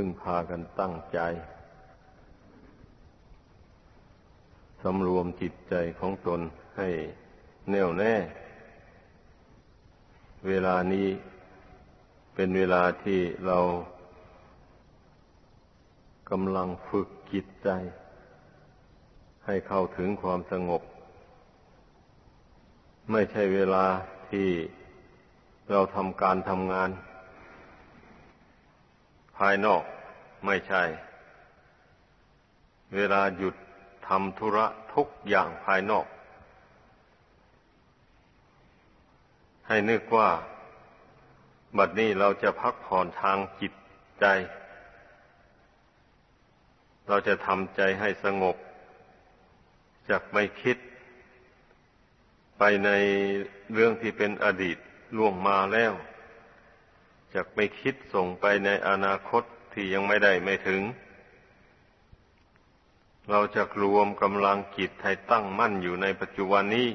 พึ่งพากันตั้งใจสำรวมจิตใจของตนให้แน่วแน่ เวลานี้เป็นเวลาที่เรากำลังฝึกจิตใจ ให้เข้าถึงความสงบ ไม่ใช่เวลาที่เราทำการทำงาน ภายนอกไม่ใช่ เวลาหยุดทำธุระทุกอย่างภายนอก ให้นึกว่า บัดนี้เราจะพักผ่อนทางจิตใจ เราจะทำใจให้สงบ จากไม่คิด ไปในเรื่องที่เป็นอดีตล่วงมาแล้ว จากไม่คิดส่งไปในอนาคตที่ยังไม่ได้ไม่ถึง เราจะรวมกำลังจิตให้ตั้งมั่นอยู่ในปัจจุบันนี้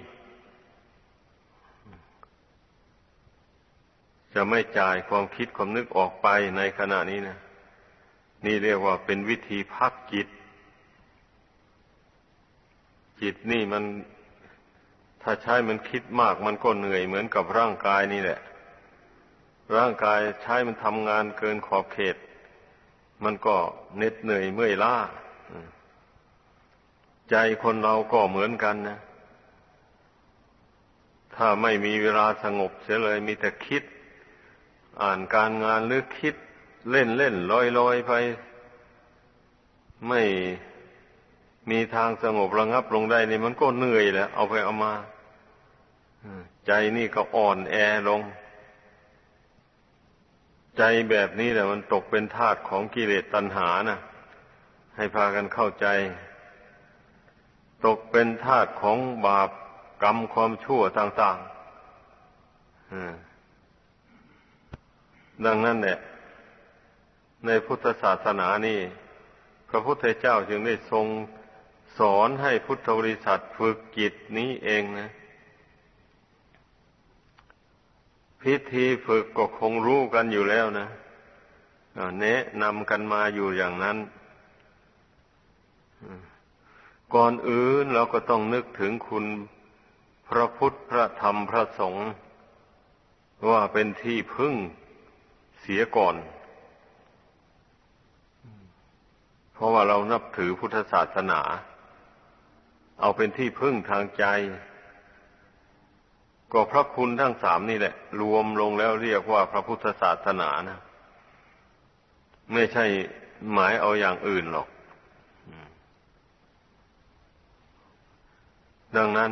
จะไม่จ่ายความคิดความนึกออกไปในขณะนี้นะนี่เรียกว่าเป็นวิธีพักจิต จิตนี่มันถ้าใช้มันคิดมากมันก็เหนื่อยเหมือนกับร่างกายนี่แหละ ร่างกายใช้มันทำงานเกินขอบเขต มันก็เหน็ดเหนื่อยเมื่อยล้าใจคนเราก็เหมือนกันนะ ถ้าไม่มีเวลาสงบเสียเลยมีแต่คิด อ่านการงานหรือคิดเล่นเล่นลอยลอยไป ไม่มีทางสงบระงับลงได้นี่มันก็เหนื่อยแหละเอาไปเอามาใจนี่ก็อ่อนแอลง ใจแบบนี้แหละมันตกเป็นทาสของกิเลสตัณหานะให้พากันเข้าใจ ตกเป็นทาสของบาปกรรมความชั่วต่างๆดังนั้นเนี่ยในพุทธศาสนานี่ พระพุทธเจ้าจึงได้ทรงสอนให้พุทธบริษัทฝึกจิตนี้เองนะ พิธีฝึกก็คงรู้กันอยู่แล้วนะแนะนำกันมาอยู่อย่างนั้น ก่อนอื่นเราก็ต้องนึกถึงคุณพระพุทธพระธรรมพระสงฆ์ว่าเป็นที่พึ่งเสียก่อน เพราะว่าเรานับถือพุทธศาสนา เอาเป็นที่พึ่งทางใจ ก็พระคุณทั้งสามนี่แหละ รวมลงแล้วเรียกว่าพระพุทธศาสนานะ ไม่ใช่หมายเอาอย่างอื่นหรอก ดังนั้น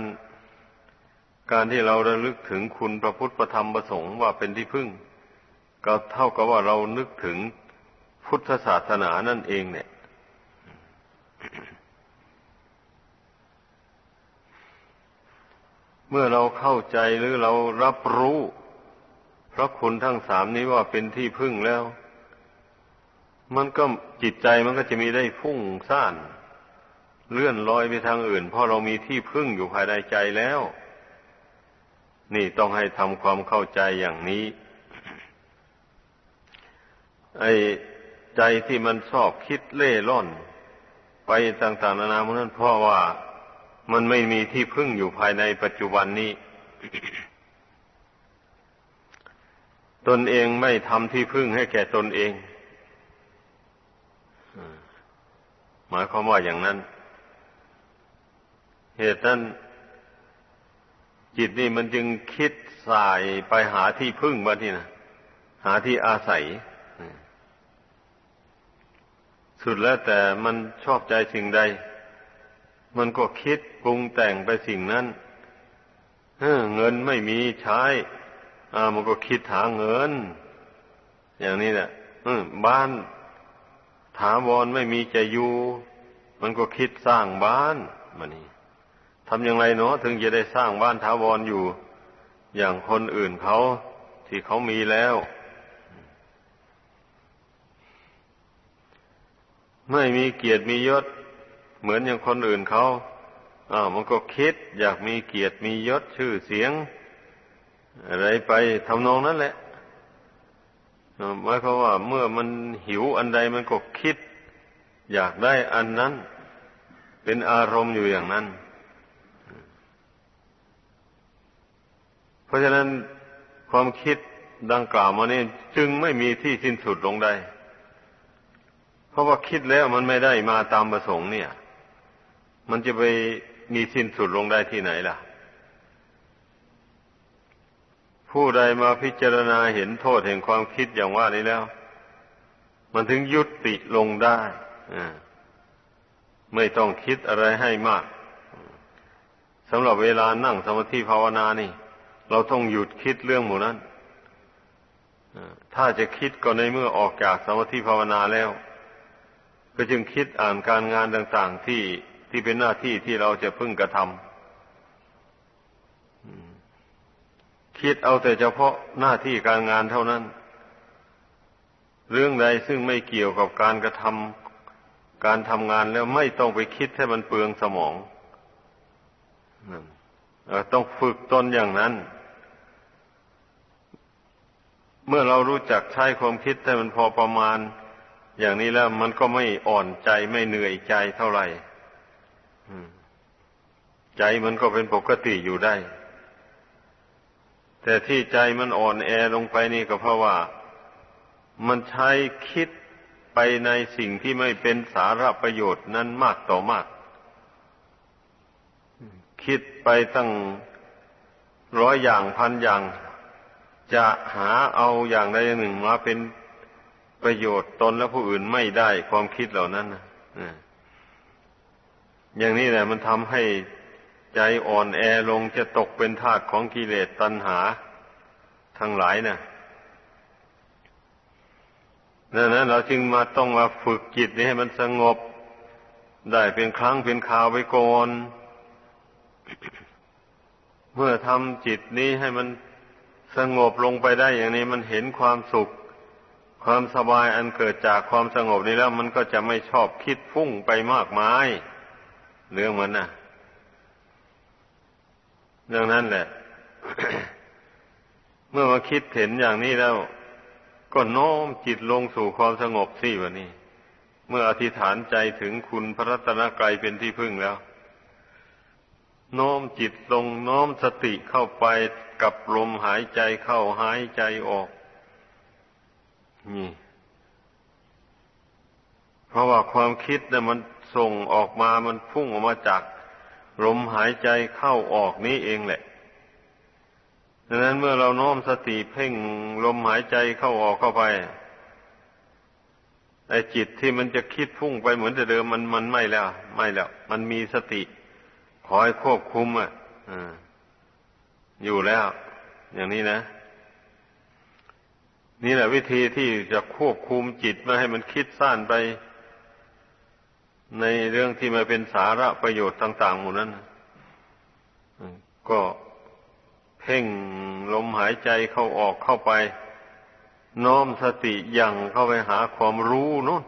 การที่เราระลึกถึงคุณพระพุทธประธรรมประสงค์ว่าเป็นที่พึ่ง ก็เท่ากับว่าเรานึกถึงพุทธศาสนานั่นเองเนี่ย เมื่อเราเข้าใจหรือเรารับรู้พระคุณทั้งสามนี้ว่าเป็นที่พึ่งแล้ว มันก็จิตใจมันก็จะมีได้ฟุ้งซ่าน เลื่อนลอยไปทางอื่น เพราะเรามีที่พึ่งอยู่ภายในใจแล้ว นี่ต้องให้ทำความเข้าใจอย่างนี้ ไอ้ใจที่มันชอบคิดเล่ร่อน ไปต่างๆนานามันนั้นเพราะว่า มันไม่มีที่พึ่งอยู่ภายในปัจจุบันนี้ ตนเองไม่ทำที่พึ่งให้แก่ตนเอง หมายความว่าอย่างนั้น เหตุนั้นจิตนี่มันจึงคิดสายไปหาที่พึ่งมาที่นะหาที่อาศัย สุดแล้วแต่มันชอบใจสิ่งใด มันก็คิดปรุงแต่งไปสิ่งนั้นเงินไม่มีใช้อ่ามันก็คิดหาเงิน อย่างนี้แหละบ้านถาวรไม่มีจะอยู่ มันก็คิดสร้างบ้านมานี่ทำอย่างไรเนาะถึงจะได้สร้างบ้านถาวรออยู่ อย่างคนอื่นเขาที่เขามีแล้ว ไม่มีเกียรติมียศ เหมือนอย่างคนอื่นเขาอ้าวมันก็คิดอยากมีเกียรติมียศชื่อเสียง อะไรไปทำนองนั้นแหละหมายความว่าเมื่อมันหิวอันใดมันก็คิด อยากได้อันนั้น เป็นอารมณ์อยู่อย่างนั้น เพราะฉะนั้นความคิดดังกล่าวมานี่จึงไม่มีที่สิ้นสุดลงได้ เพราะว่าคิดแล้วมันไม่ได้มาตามประสงค์เนี่ย มันจะไปมีสิ้นสุดลงได้ที่ไหนล่ะ ผู้ใดมาพิจารณาเห็นโทษแห่งความคิดอย่างว่านี้แล้ว มันถึงยุติลงได้ไม่ต้องคิดอะไรให้มากสำหรับเวลานั่งสมาธิภาวนานี่ เราต้องหยุดคิดเรื่องหมู่นั้นถ้าจะคิดก็ในเมื่อออกจากสมาธิภาวนาแล้ว ก็จึงคิดอ่านการงานต่าง ๆที่ ที่เป็นหน้าที่ที่เราจะพึ่งกระทำคิดเอาแต่เฉพาะหน้าที่การงานเท่านั้น เรื่องใดซึ่งไม่เกี่ยวกับการกระทำการทำงานแล้วไม่ต้องไปคิดให้มันเปลืองสมองต้องฝึกตนอย่างนั้น เมื่อเรารู้จักใช้ความคิดให้มันพอประมาณ อย่างนี้แล้วมันก็ไม่อ่อนใจไม่เหนื่อยใจเท่าไหร่ ใจมันก็เป็นปกติอยู่ได้ แต่ที่ใจมันอ่อนแอลงไปนี่ก็เพราะว่า มันใช้คิดไปในสิ่งที่ไม่เป็นสาระประโยชน์นั้นมากต่อมาก คิดไปตั้งร้อยอย่างพันอย่าง จะหาเอาอย่างใดอย่างหนึ่งมาเป็นประโยชน์ตนและผู้อื่นไม่ได้ความคิดเหล่านั้นนะ อย่างนี้แหละมันทำให้ใจอ่อนแอลงจะตกเป็นทาสของกิเลสตัณหา ทั้งหลายนะดังนั้นเราจึงมาต้องมาฝึกจิตนี้ให้มันสงบ ได้เป็นครั้งเป็นคราวไปก่อน เมื่อทำจิตนี้ให้มันสงบลงไปได้อย่างนี้มันเห็นความสุข ความสบายอันเกิดจากความสงบนี้แล้ว มันก็จะไม่ชอบคิดฟุ้งไปมากมาย เรื่องมันนะเรื่องนั้นแหละ เมื่อมาคิดเห็นอย่างนี้แล้ว ก็โน้มจิตลงสู่ความสงบสิวะนี่ เมื่ออธิษฐานใจถึงคุณพระรัตนกรัยเป็นที่พึ่งแล้ว โน้มจิตลงโน้มสติเข้าไปกับลมหายใจเข้าหายใจออก นี่ เพราะว่าความคิดเนี่ยมัน ส่งออกมามันพุ่งออกมาจากลมหายใจเข้าออกนี้เองแหละดังนั้นเมื่อเราน้อมสติเพ่งลมหายใจเข้าออกเข้าไปไอ้จิตที่มันจะคิดพุ่งไปเหมือนแต่เดิมมันมันไม่แล้ว ไม่แล้ว มันมีสติคอยควบคุมอะอยู่แล้ว อย่างนี้นะ นี่แหละวิธีที่จะควบคุมจิตไม่ให้มันคิดสั้นไป ในเรื่องที่มาเป็นสาระประโยชน์ต่างๆหมดนั้นก็เพ่งลมหายใจเข้าออกเข้าไป น้อมสติยังเข้าไปหาความรู้นู่น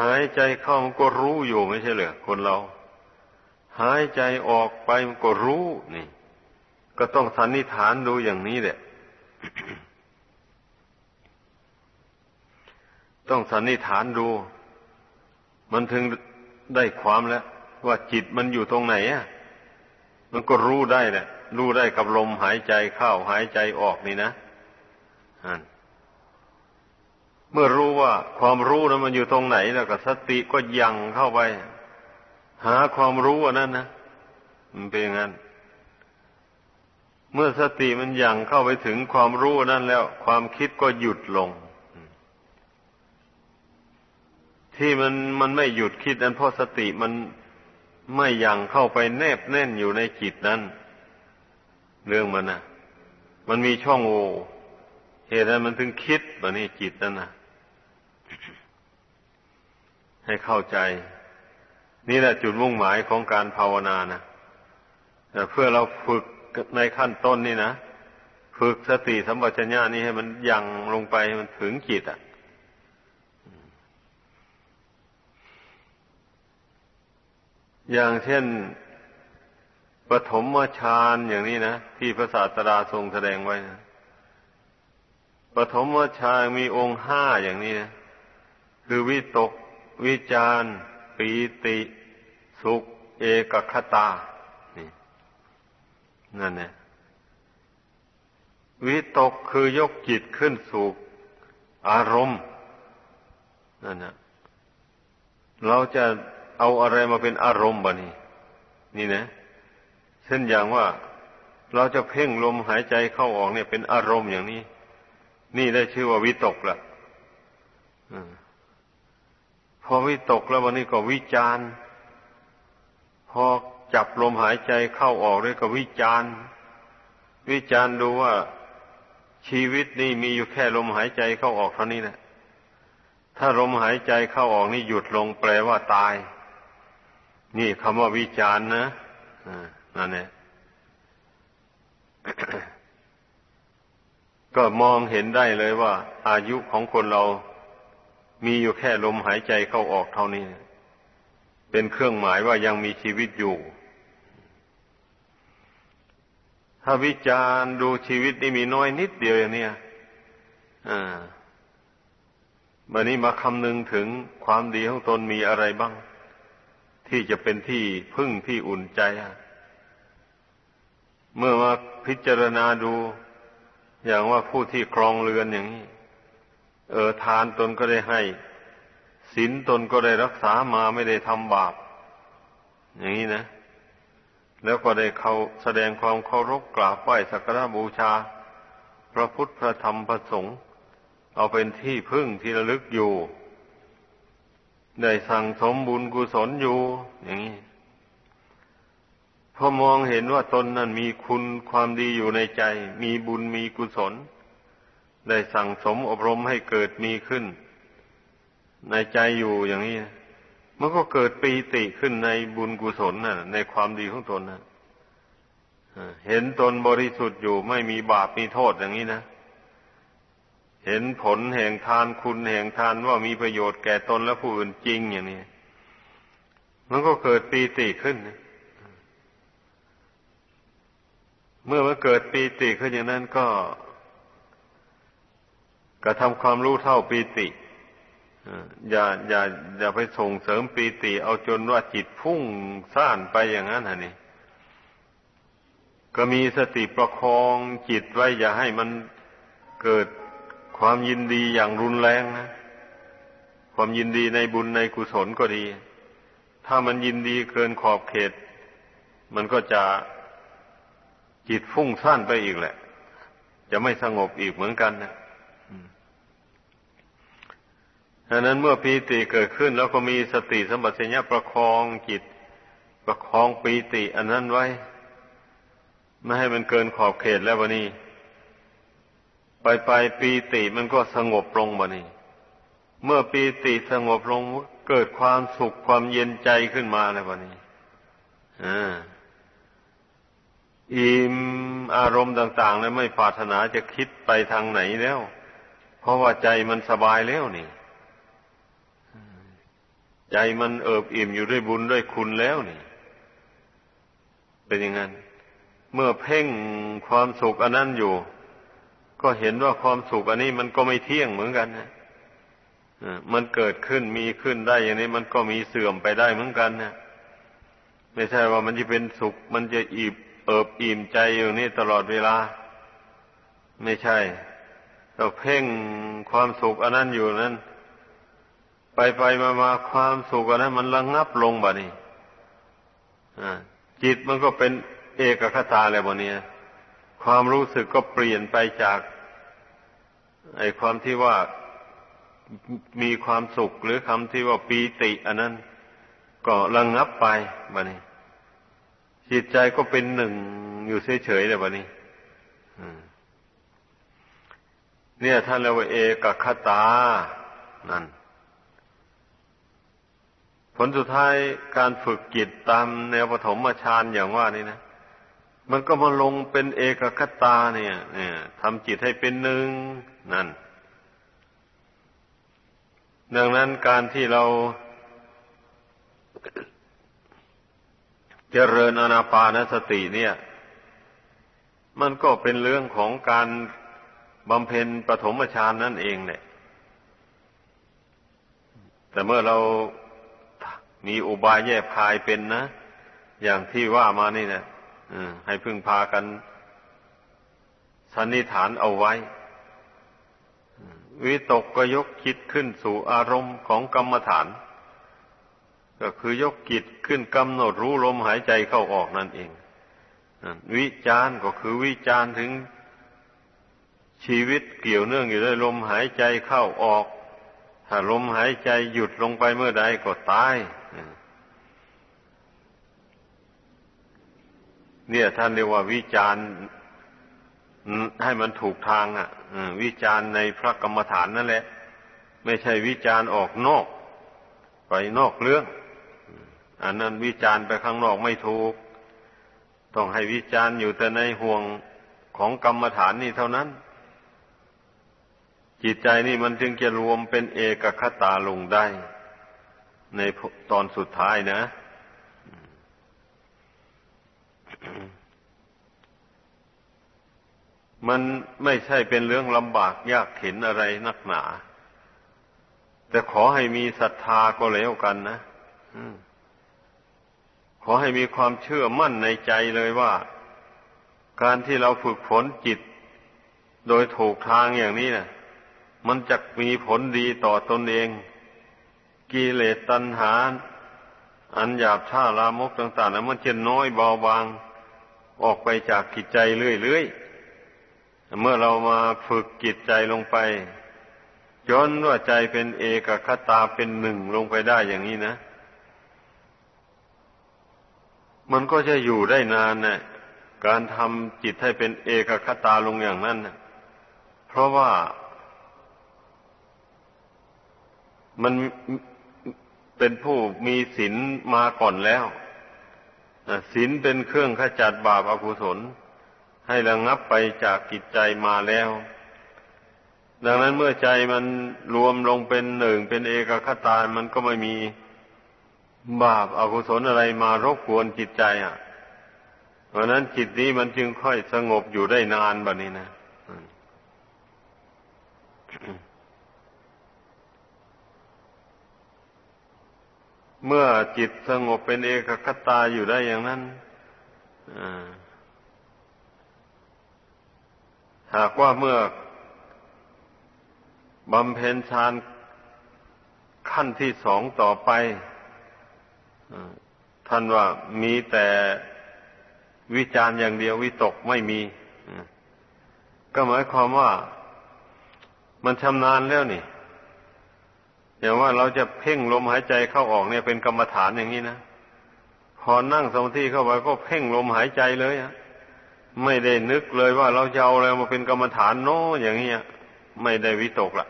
หายใจเข้ามันก็รู้อยู่ไม่ใช่เหรอคนเรา หายใจออกไปมันก็รู้นี่ ก็ต้องสันนิษฐานดูอย่างนี้แหละต้องสันนิษฐานดู มันถึงได้ความแล้ว ว่าจิตมันอยู่ตรงไหนอะมันก็รู้ได้แหละรู้ได้กับลมหายใจเข้าหายใจออกนี่นะอ่านเมื่อรู้ว่าความรู้นั้นมันอยู่ตรงไหนแล้วก็สติก็ยังเข้าไป หาความรู้อันนั้นนะมันเป็นอย่างนั้น เมื่อสติมันยังเข้าไปถึงความรู้นั้นแล้ว ความคิดก็หยุดลง ที่มันมันไม่หยุดคิดนั้นเพราะสติมันไม่ยังเข้าไปแนบแน่นอยู่ในจิตนั้น เรื่องมันนะมันมีช่องโหว่เหตุนั้นมันถึงคิดแบบนี้จิตนั่นนะให้เข้าใจ นี่แหละจุดมุ่งหมายของการภาวนานะแต่เพื่อเราฝึกในขั้นต้นนี่นะ ฝึกสติสัมปชัญญะนี่ให้มันยังลงไปมันถึงจิตอะ อย่างเช่นปฐมฌานอย่างนี้นะที่พระศาสดาทรงแสดงไว้นะปฐมฌานมีองค์ห้าอย่างนี้นะคือวิตก วิจารปีติ สุข เอกคตา นี่ นั่นเนี่ยวิตกคือยกจิตขึ้นสู่อารมณ์นั่นนะเราจะ เอาอะไรมาเป็นอารมณ์บะนี่นี่นะ เช่นอย่างว่าเราจะเพ่งลมหายใจเข้าออกเนี่ยเป็นอารมณ์อย่างนี้ นี่ได้ชื่อว่าวิตกละพอวิตกแล้ววันนี้ก็วิจารพอจับลมหายใจเข้าออกด้วยก็วิจารวิจารดูว่าชีวิตนี่มีอยู่แค่ลมหายใจเข้าออกเท่านี้แหละถ้าลมหายใจเข้าออกนี่หยุดลงแปลว่าตาย นี่คำว่าวิจารณ์นะนั่นแหละก็มองเห็นได้เลยว่า อายุของคนเรามีอยู่แค่ลมหายใจเข้าออกเท่านี้ เป็นเครื่องหมายว่ายังมีชีวิตอยู่ ถ้าวิจารณ์ดูชีวิตนี่มีน้อยนิดเดียวอย่างนี้อ่าบันนี้มาคำนึงถึงความดีของตนมีอะไรบ้าง ที่จะเป็นที่พึ่งที่อุ่นใจ เมื่อมาพิจารณาดู อย่างว่าผู้ที่ครองเรือนอย่างนี้ เออทานตนก็ได้ให้ศีลตนก็ได้รักษามาไม่ได้ทำบาป อย่างนี้นะ แล้วก็ได้เขาแสดงความเคารพกราบไหว้สักการะบูชา พระพุทธพระธรรมพระสงฆ์เอาเป็นที่พึ่งที่ระลึกอยู่ ได้สั่งสมบุญกุศลอยู่ อย่างนี้พอมองเห็นว่าตนนั้นมีคุณความดีอยู่ในใจ มีบุญมีกุศล ได้สั่งสมอบรมให้เกิดมีขึ้น ในใจอยู่อย่างนี้มันก็เกิดปีติขึ้นในบุญกุศลน่ะ ในความดีของตนนะเห็นตนบริสุทธิ์อยู่ไม่มีบาปมีโทษอย่างนี้นะ เห็นผลแห่งทานคุณแห่งทานว่ามีประโยชน์แก่ตนและผู้อื่นจริงอย่างนี้ มันก็เกิดปีติขึ้น เมื่อมันเกิดปีติขึ้นอย่างนั้นก็กระทำความรู้เท่าปีติอย่าอย่าอย่าไปส่งเสริมปีติ เอาจนว่าจิตพุ่งซ่านไปอย่างนั้นฮะนี่ก็มีสติประคองจิตไว้อย่าให้มันเกิด ความยินดีอย่างรุนแรงนะ ความยินดีในบุญในกุศลก็ดี ถ้ามันยินดีเกินขอบเขต มันก็จะจิตฟุ้งซ่านไปอีกแหละ จะไม่สงบอีกเหมือนกันนะดังนั้นเมื่อปีติเกิดขึ้น แล้วก็มีสติสมบัติสัญญาประคองจิต ประคองปีติ อันนั้นไว้ ไม่ให้มันเกินขอบเขตแล้ววันนี้ ไปไปปีติมันก็สงบลงมานี่ เมื่อปีติสงบลงเกิดความสุขความเย็นใจขึ้นมาแล้ววันนี้อ่าอิมอารมณ์ต่างๆแล้วไม่ปรารถนาจะคิดไปทางไหนแล้ว เพราะว่าใจมันสบายแล้วนี่ ใจมันเอิบอิ่มอยู่ด้วยบุญด้วยคุณแล้วนี่ เป็นอย่างนั้น เมื่อเพ่งความสุขอันนั้นอยู่ ก็เห็นว่าความสุขอันนี้มันก็ไม่เที่ยงเหมือนกันนะมันเกิดขึ้นมีขึ้นได้อย่างนี้มันก็มีเสื่อมไปได้เหมือนกันนะไม่ใช่ว่ามันจะเป็นสุข มันจะอิบเอิบอิ่มใจอยู่นี่ตลอดเวลา ไม่ใช่เราเพ่งความสุขอันนั้นอยู่นั้น ไปไปมามาความสุขอันนั้น มันระงงับลงบ่นี่จิตมันก็เป็นเอกคตาแล้วบ่เนี่ยความรู้สึกก็เปลี่ยนไปจาก ไอ้ความที่ว่ามีความสุขหรือคำที่ว่าปีติ อันนั้นก็ระงงับไปบะนี้จิตใจก็เป็นหนึ่งอยู่เฉยๆเลยบะนี้เนี่ยท่านเรียกว่าเอกคตา นั่น ผลสุดท้ายการฝึกจิตตามแนวปฐมฌานอย่างว่านี่นะ มันก็มาลงเป็นเอกคตาเนี่ยเนี่ยทำจิตให้เป็นหนึ่ง นั่น ดังนั้นการที่เราเจริญอนาปานสติเนี่ย มันก็เป็นเรื่องของการบำเพ็ญปฐมฌานนั่นเองเนี่ย แต่เมื่อเรามีอุบายแยกพายเป็นนะ อย่างที่ว่ามานี่นะให้พึ่งพากันสันนิฐานเอาไว้ วิตกก็ยกคิดขึ้นสู่อารมณ์ของกรรมฐาน ก็คือยกกิจขึ้นกำหนดรู้ลมหายใจเข้าออกนั่นเองวิจารก็คือวิจารถึงชีวิตเกี่ยวเนื่องอยู่ด้วยลมหายใจเข้าออก ถ้าลมหายใจหยุดลงไปเมื่อใดก็ตายเนี่ยท่านเรียกว่าวิจาร ให้มันถูกทางอะวิจารในพระกรรมฐานนั่นแหละ ไม่ใช่วิจารออกนอก ไปนอกเรื่อง อันนั้นวิจารไปข้างนอกไม่ถูก ต้องให้วิจารอยู่แต่ในห่วงของกรรมฐานนี่เท่านั้น จิตใจนี่มันจึงจะรวมเป็นเอกคตาลงได้ ในตอนสุดท้ายนะ มันไม่ใช่เป็นเรื่องลำบากยากเข็นอะไรนักหนา แต่ขอให้มีศรัทธาก็แล้วกันนะขอให้มีความเชื่อมั่นในใจเลยว่า การที่เราฝึกฝนจิต โดยถูกทางอย่างนี้นะมันจะมีผลดีต่อตนเอง กิเลสตัณหา อันหยาบช้าลามกต่างๆนะมันจะน้อยเบาบาง ออกไปจากกิจใจเรื่อยๆ เมื่อเรามาฝึกจิตใจลงไปจนว่าใจเป็นเอกคตาเป็นหนึ่งลงไปได้อย่างนี้นะ มันก็จะอยู่ได้นานนะการทำจิตให้เป็นเอกคตาลงอย่างนั้นนะเพราะว่ามันเป็นผู้มีศีลมาก่อนแล้วศีลเป็นเครื่องขจัดบาปอกุศล ให้ระงงับไปจากกิจใจมาแล้ว ดังนั้นเมื่อใจมันรวมลงเป็นหนึ่งเป็นเอกคตา มันก็ไม่มีบาปอากุศลอะไรมารบกวนจิตใจอะ เพราะนั้นจิตนี้มันจึงค่อยสงบอยู่ได้นานแบบนี้นะเมื่อจิตสงบเป็นเอกคตาอยู่ได้อย่างนั้น อ่า หากว่าเมื่อบำเพ็ญฌานขั้นที่สองต่อไปท่านว่ามีแต่วิจารณ์อย่างเดียววิตกไม่มี ก็หมายความว่ามันชำนาญแล้วนี่อย่างว่าเราจะเพ่งลมหายใจเข้าออกเนี่ยเป็นกรรมฐานอย่างนี้นะ พอนั่งสมาธิเข้าไปก็เพ่งลมหายใจเลยอะ ไม่ได้นึกเลยว่าเราจะเอาอะไรมาเป็นกรรมฐานโน้อย่างเงี้ย ไม่ได้วิตกละ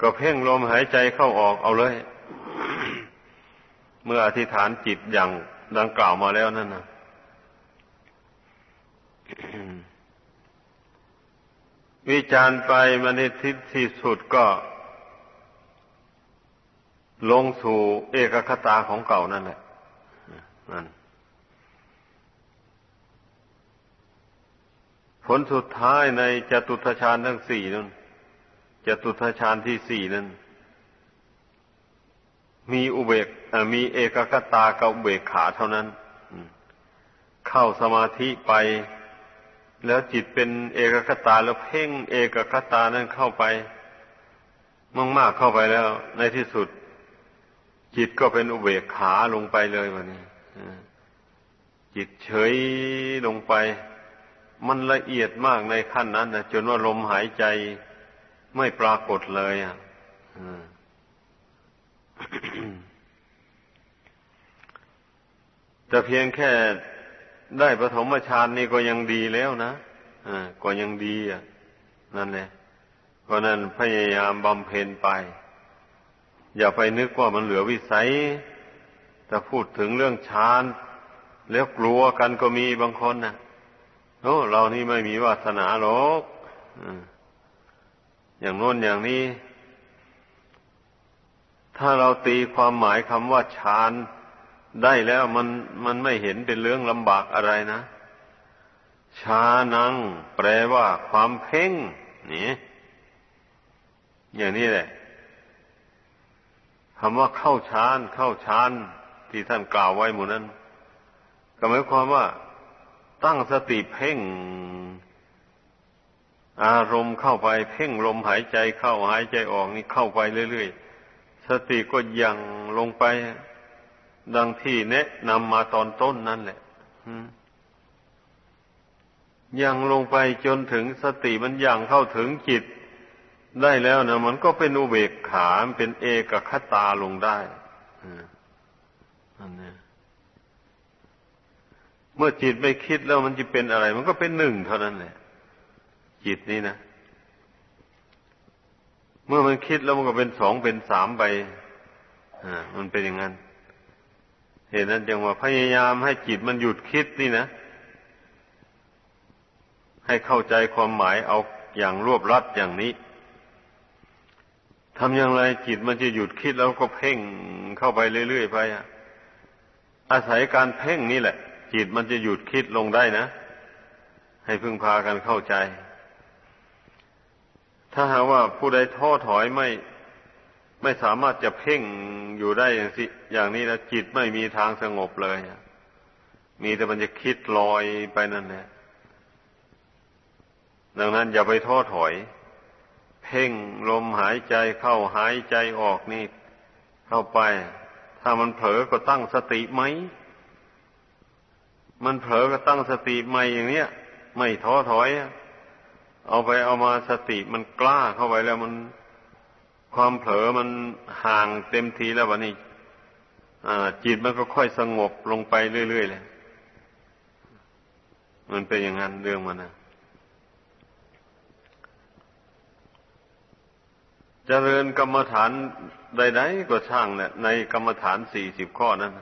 ก็เพ่งลมหายใจเข้าออกเอาเลย เมื่ออธิษฐานจิตอย่างดังกล่าวมาแล้วนั่นนะวิจารไปมาในทิศที่สุดก็ ลงสู่เอกคตาของเก่านั่นแหละนั่น ผลสุดท้ายในจตุทชาญทั้งสี่นั้นจตุทชาญที่สี่นั้น มีอุเบกมีเอกคตากับอุเบกขาเท่านั้น เข้าสมาธิไป แล้วจิตเป็นเอกคตาแล้วเพ่งเอกคตานั้นเข้าไปมากๆเข้าไปแล้ว ในที่สุด จิตก็เป็นอุเบกขาลงไปเลยวันนี้จิตเฉยลงไป มันละเอียดมากในขั้นนั้นนะจนว่าลมหายใจไม่ปรากฏเลยอะแต่เพียงแค่ได้ปฐมฌานนี่ก็ยังดีแล้วนะอ่าก็ยังดีอะ นั่นแหละเพราะนั้นพยายามบำเพ็ญไป อย่าไปนึกว่ามันเหลือวิสัย แต่พูดถึงเรื่องฌาน แล้วกลัวกันก็มีบางคนนะ โอ้เรานี่ไม่มีวาสนาหรอกอย่างโน้นอย่างนี้ ถ้าเราตีความหมายคำว่าฌานได้แล้วมันมันไม่เห็นเป็นเรื่องลำบากอะไรนะชานัง แปลว่าความเพ่งนี่อย่างนี้แหละคำว่าเข้าฌานเข้าฌานที่ท่านกล่าวไว้หมู่นั้น ก็หมายความว่า ตั้งสติเพ่ง อารมณ์เข้าไปเพ่งลมหายใจเข้าหายใจออกนี่เข้าไปเรื่อยๆ สติก็ยังลงไป ดังที่แนะนำมาตอนต้นนั่นแหละยังลงไปจนถึงสติมันยังเข้าถึงจิต ได้แล้วนะมันก็เป็นอุเบกขาเป็นเอกคตาลงได้อันนี้ เมื่อจิตไม่คิดแล้วมันจะเป็นอะไร มันก็เป็นหนึ่งเท่านั้นแหละจิตนี้นะ เมื่อมันคิดแล้วมันก็เป็นสองเป็นสามไปอ่ามันเป็นอย่างนั้นเหตุนั้นจึงว่าพยายามให้จิตมันหยุดคิดนี่นะ ให้เข้าใจความหมายเอาอย่างรวบรัดอย่างนี้ทำอย่างไรจิตมันจะหยุดคิดแล้วก็เพ่งเข้าไปเรื่อยๆไปอาศัยการเพ่งนี่แหละ จิตมันจะหยุดคิดลงได้นะ ให้พึ่งพากันเข้าใจ ถ้าหากว่าผู้ใดท้อถอยไม่ ไม่สามารถจะเพ่งอยู่ได้อย่างสิอย่างนี้แล้วจิตไม่มีทางสงบเลย มีแต่มันจะคิดลอยไปนั่นแหละดังนั้นอย่าไปท้อถอย เพ่งลมหายใจเข้าหายใจออกนี่ เข้าไป ถ้ามันเผลอก็ตั้งสติไหม มันเผลอก็ตั้งสติใหม่อย่างเนี้ย ไม่ท้อถอย เอาไปเอามาสติมันกล้าเข้าไปแล้วมันความเผลอมันห่างเต็มทีแล้ววันนี้จิตมันก็ค่อยสงบลงไปเรื่อยๆเลย มันเป็นอย่างนั้นเรื่องมันนะเจริญกรรมฐานใดๆก็ช่างเนี่ยในกรรมฐานสี่สิบข้อนั้น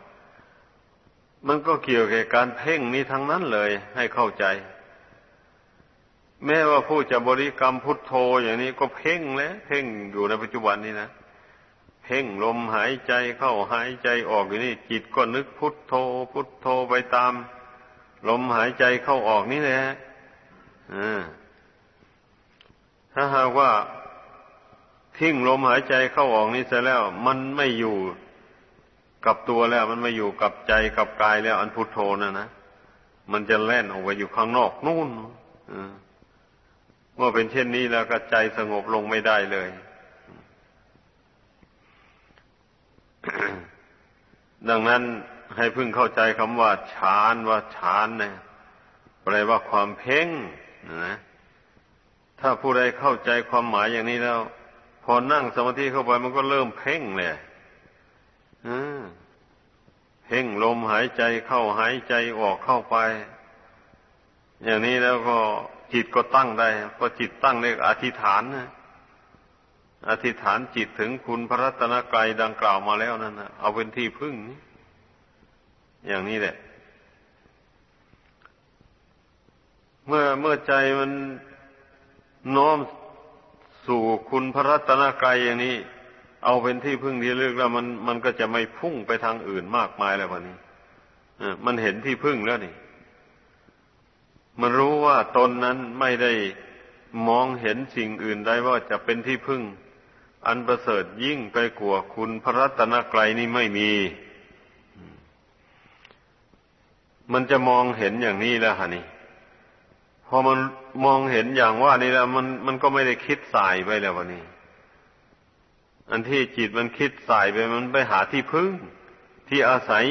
มันก็เกี่ยวกับการเพ่งนี้ทั้งนั้นเลย ให้เข้าใจ แม้ว่าผู้จะบริกรรมพุทโธอย่างนี้ก็เพ่งแล้วเพ่งอยู่ในปัจจุบันนี้นะเพ่งลมหายใจเข้าหายใจออกอยู่นี่ จิตก็นึกพุทโธ พุทโธไปตาม ลมหายใจเข้าออกนี่แหละถ้าหากว่าทิ้งลมหายใจเข้าออกนี้เสร็จแล้ว มันไม่อยู่ กับตัวแล้วมันม่อยู่กับใจกับกายแล้วอันพุทโธนะนะมันจะแล่นออกไปอยู่ข้างนอกนู่นเมื่อเป็นเช่นนี้แล้วก็ใจสงบลงไม่ได้เลย ดังนั้นให้พึ่งเข้าใจคำว่าฌานว่าฌานเนี่ยแปลว่าความเพ่งนะถ้าผู้ใดเข้าใจความหมายอย่างนี้แล้ว พอนั่งสมาธิเข้าไปมันก็เริ่มเพ่งเลย เพ่งลมหายใจเข้าหายใจออกเข้าไป อย่างนี้แล้วก็จิตก็ตั้งได้พอจิตตั้งเรียกอธิษฐานนะอธิษฐานจิตถึงคุณพระรัตนกรัยดังกล่าวมาแล้วนั่นนะเอาเป็นที่พึ่งอย่างนี้แหละ เมื่อเมื่อใจมันน้อมสู่คุณพระรัตนกรัยอย่างนี้ เอาเป็นที่พึ่งที่เลือกแล้วมันมันก็จะไม่พุ่งไปทางอื่นมากมายแล้ววันนี้มันเห็นที่พึ่งแล้วนี่ มันรู้ว่าตนนั้นไม่ได้มองเห็นสิ่งอื่นได้ว่าจะเป็นที่พึ่ง อันประเสริฐยิ่งไปกว่าคุณพระรัตนกรัยนี่ไม่มี มันจะมองเห็นอย่างนี้แล้วฮะนี่พอมันมองเห็นอย่างว่านี่แล้วมันมันก็ไม่ได้คิดสายไปแล้ววันนี้ อันที่จิตมันคิดสายไปมันไปหาที่พึ่ง ที่อาศัย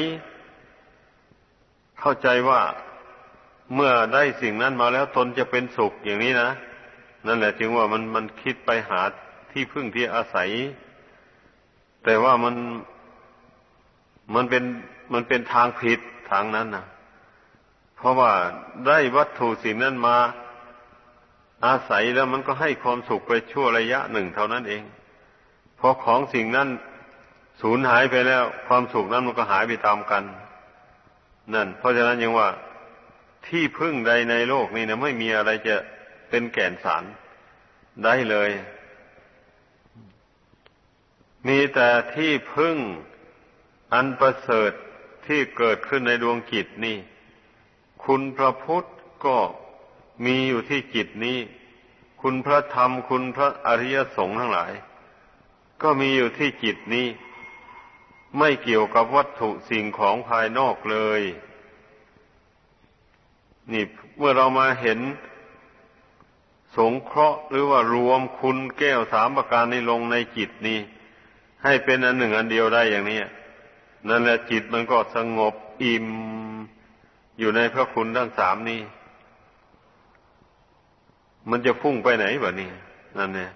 เข้าใจว่าเมื่อได้สิ่งนั้นมาแล้วตนจะเป็นสุขอย่างนี้นะนั่นแหละจึงว่ามันมันคิดไปหาที่พึ่งที่อาศัย แต่ว่ามันมันเป็นมันเป็นทางผิดทางนั้นนะเพราะว่าได้วัตถุสิ่งนั้นมา อาศัยแล้วมันก็ให้ความสุขไปชั่วระยะหนึ่งเท่านั้นเอง พอของสิ่งนั้นสูญหายไปแล้ว ความสุขนั้นมันก็หายไปตามกัน นั่น เพราะฉะนั้นยังว่าที่พึ่งใดในโลกนี้นะไม่มีอะไรจะเป็นแก่นสารได้เลย มีแต่ที่พึ่งอันประเสริฐที่เกิดขึ้นในดวงจิตนี่ คุณพระพุทธก็มีอยู่ที่จิตนี้ คุณพระธรรม คุณพระอริยสงฆ์ทั้งหลาย ก็มีอยู่ที่จิตนี้ ไม่เกี่ยวกับวัตถุสิ่งของภายนอกเลย นี่เมื่อเรามาเห็น สงเคราะห์หรือว่ารวมคุณแก้วสามประการนี้ลงในจิตนี้ ให้เป็นอันหนึ่งอันเดียวได้อย่างนี้นั่นแหละจิตมันก็สงบอิ่มอยู่ในพระคุณทั้งสามนี้ มันจะพุ่งไปไหนวะนี่นั่นเนี่ย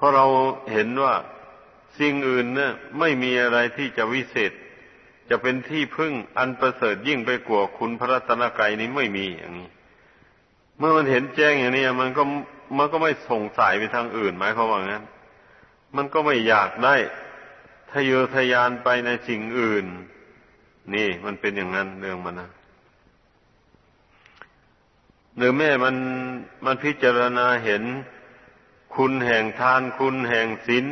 เพราะเราเห็นว่าสิ่งอื่นเนี่ยไม่มีอะไรที่จะวิเศษ จะเป็นที่พึ่งอันประเสริฐยิ่งไปกว่าคุณพระรัตนกรัยนี้ไม่มีอย่างนี้ เมื่อมันเห็นแจ้งอย่างนี้มันก็มันก็ไม่ส่งสายไปทางอื่นหมายความว่างั้น มันก็ไม่อยากได้ทะเยอทะยานไปในสิ่งอื่น นี่มันเป็นอย่างนั้นเรื่องมันนะหรือแม่มันมันพิจารณาเห็น คุณแห่งทานคุณแห่งศีล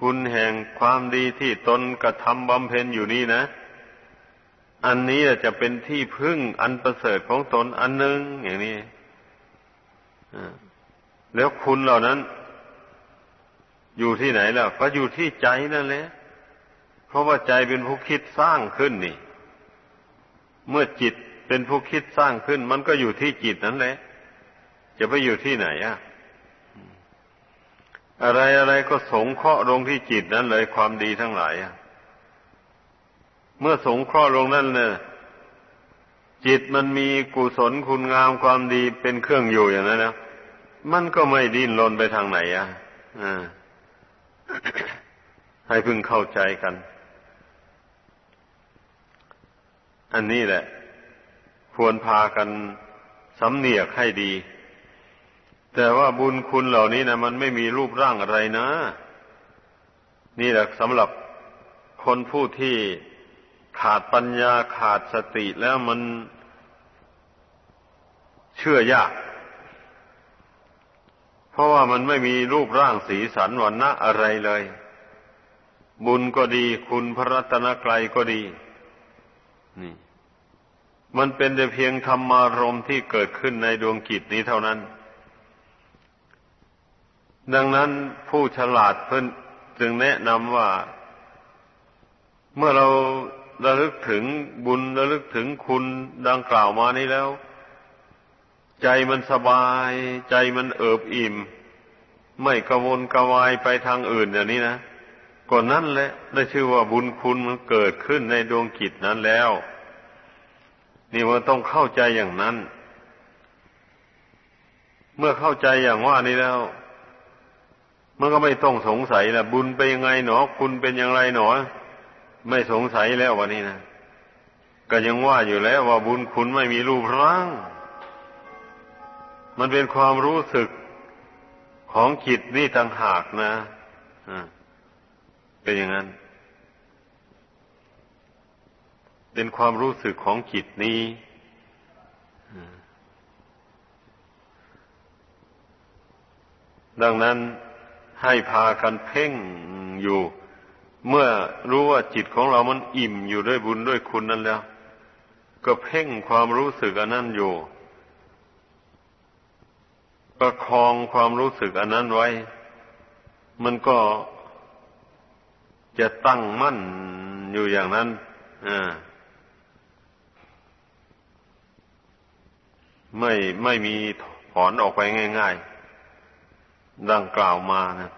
คุณแห่งความดีที่ตนกระทำบำเพ็ญอยู่นี่นะ อันนี้จะเป็นที่พึ่งอันประเสริฐของตนอันหนึ่งอย่างนี้แล้วคุณเหล่านั้น อยู่ที่ไหนล้วก็อยู่ที่ใจนั่นแหละเพราะว่าใจเป็นผู้คิดสร้างขึ้นนี่ เมื่อจิตเป็นผู้คิดสร้างขึ้น มันก็อยู่ที่จิตนั่นแหละ จะไปอยู่ที่ไหนอะ อะไรอะไรก็สงเคราะห์ลงที่จิตนั้นเลยความดีทั้งหลายเมื่อสงเคราะห์ลงนั่นเนี่ยจิตมันมีกุศลคุณงามความดีเป็นเครื่องอยู่อย่างนั้นนะมันก็ไม่ดิ้นรนไปทางไหนอะอ่าให้พึงเข้าใจกัน อันนี้แหละ ควรพากันสำเนียกให้ดี แต่ว่าบุญคุณเหล่านี้นะมันไม่มีรูปร่างอะไรนะ นี่แหละสำหรับคนผู้ที่ขาดปัญญาขาดสติแล้วมันเชื่อยาก เพราะว่ามันไม่มีรูปร่างสีสันวันณะอะไรเลย บุญก็ดีคุณพระรัตนกรัยก็ดี นี่ มันเป็นแต่เพียงธรรมารมที่เกิดขึ้นในดวงกิจนี้เท่านั้น ดังนั้นผู้ฉลาดเพิ่นจึงแนะนำว่า เมื่อเราระลึกถึงบุญระลึกถึงคุณดังกล่าวมานี้แล้ว ใจมันสบาย ใจมันเอิบอิ่ม ไม่กระวนกระวายไปทางอื่นอย่างนี้นะก่อนนั้นแหละได้ชื่อว่าบุญคุณมันเกิดขึ้นในดวงกิจนั้นแล้ว นี่ว่าต้องเข้าใจอย่างนั้น เมื่อเข้าใจอย่างว่านี้แล้ว มันก็ไม่ต้องสงสัยละบุญไปยังไงหนอ คุณเป็นอย่างไรหนอ ไม่สงสัยแล้ววันนี้นะก็ยังว่าอยู่แล้วว่าบุญคุณไม่มีรูปร่าง มันเป็นความรู้สึกของจิตนี่ต่างหากนะเป็นอย่างนั้น เป็นความรู้สึกของจิตนี้ดังนั้น ให้พากันเพ่งอยู่ เมื่อรู้ว่าจิตของเรามันอิ่มอยู่ด้วยบุญด้วยคุณนั้นแล้ว ก็เพ่งความรู้สึกอันนั้นอยู่ ประคองความรู้สึกอันนั้นไว้ มันก็จะตั้งมั่นอยู่อย่างนั้นไม่ไม่มีถอนออกไปง่าย ๆ ดังกล่าวมานะ